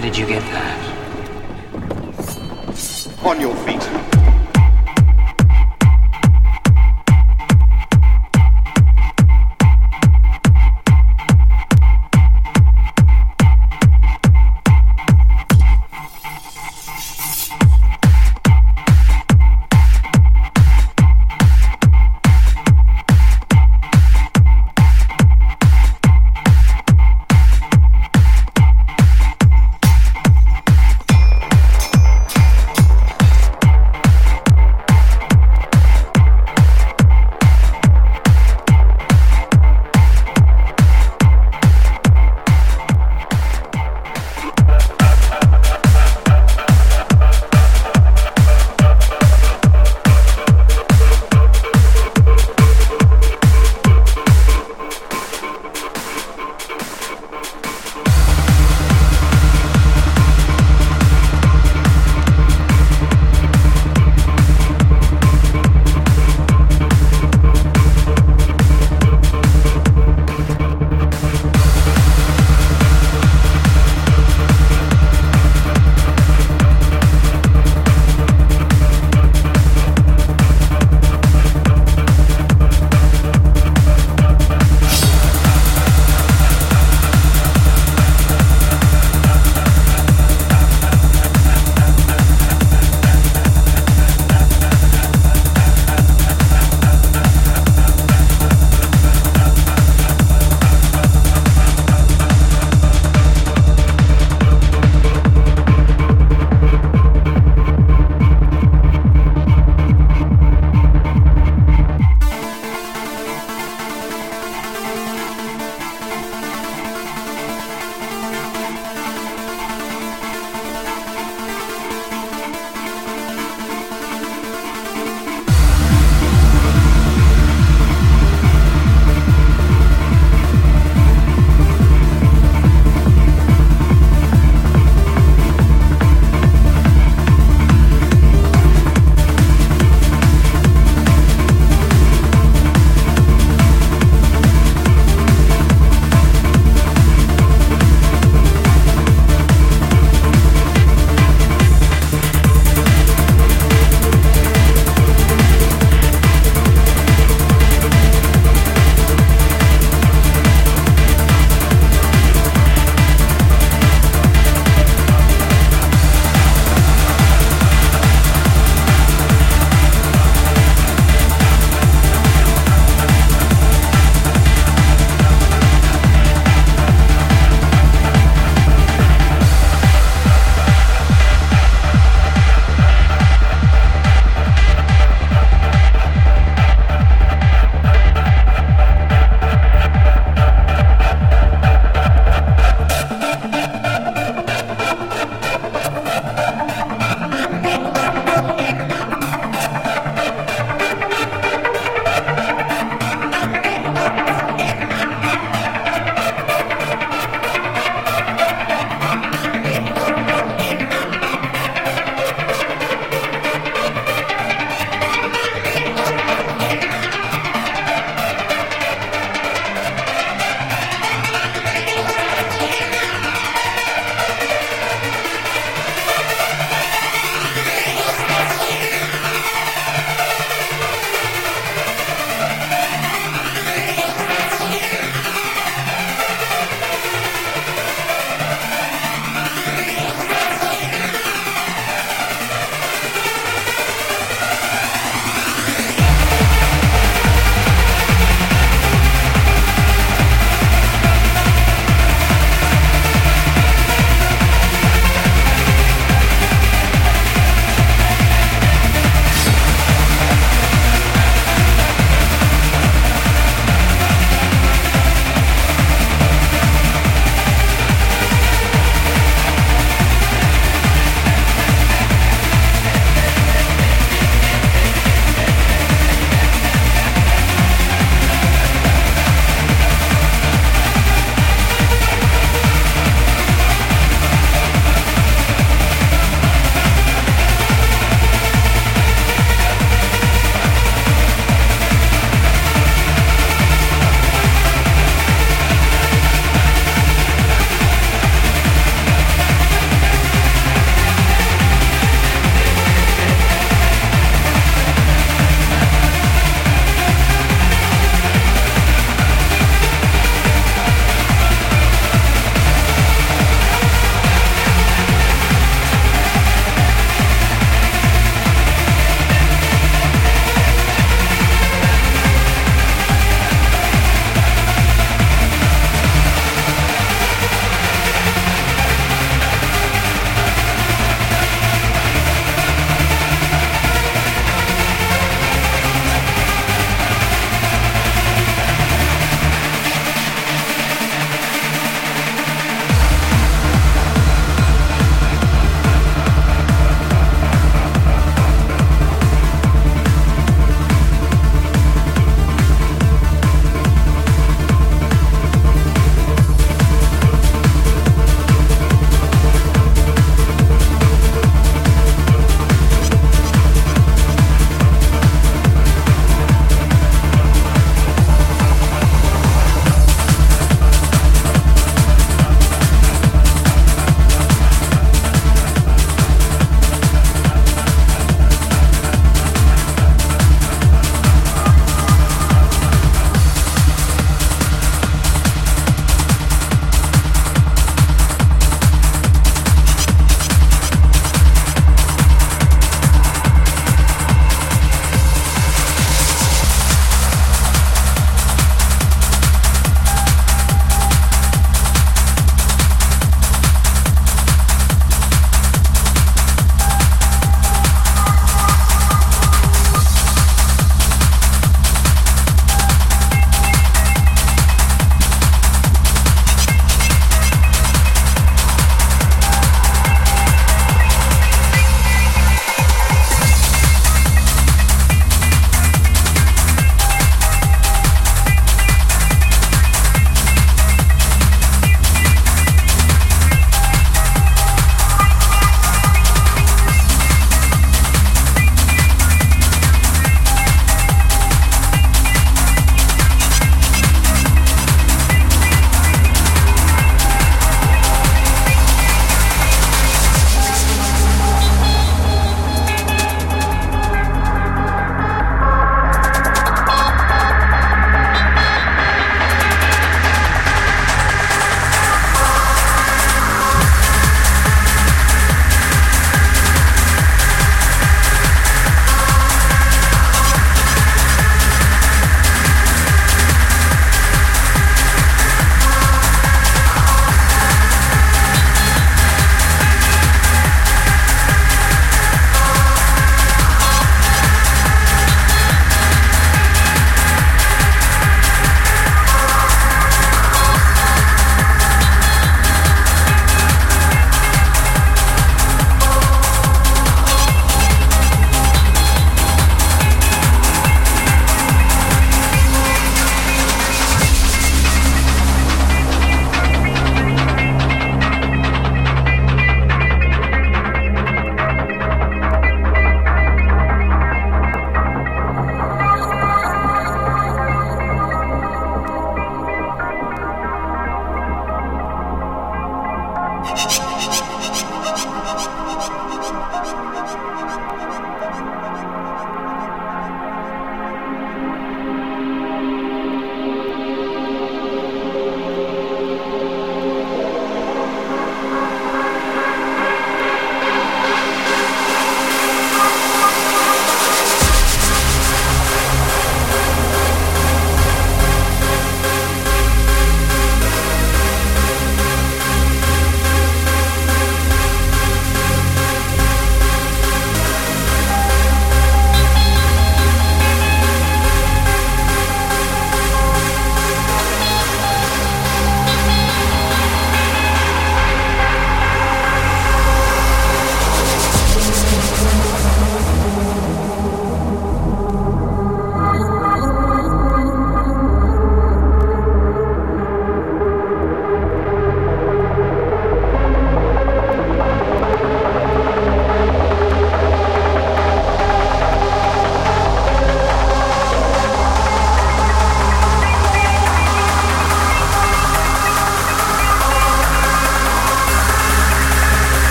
Where did you get that? On your feet.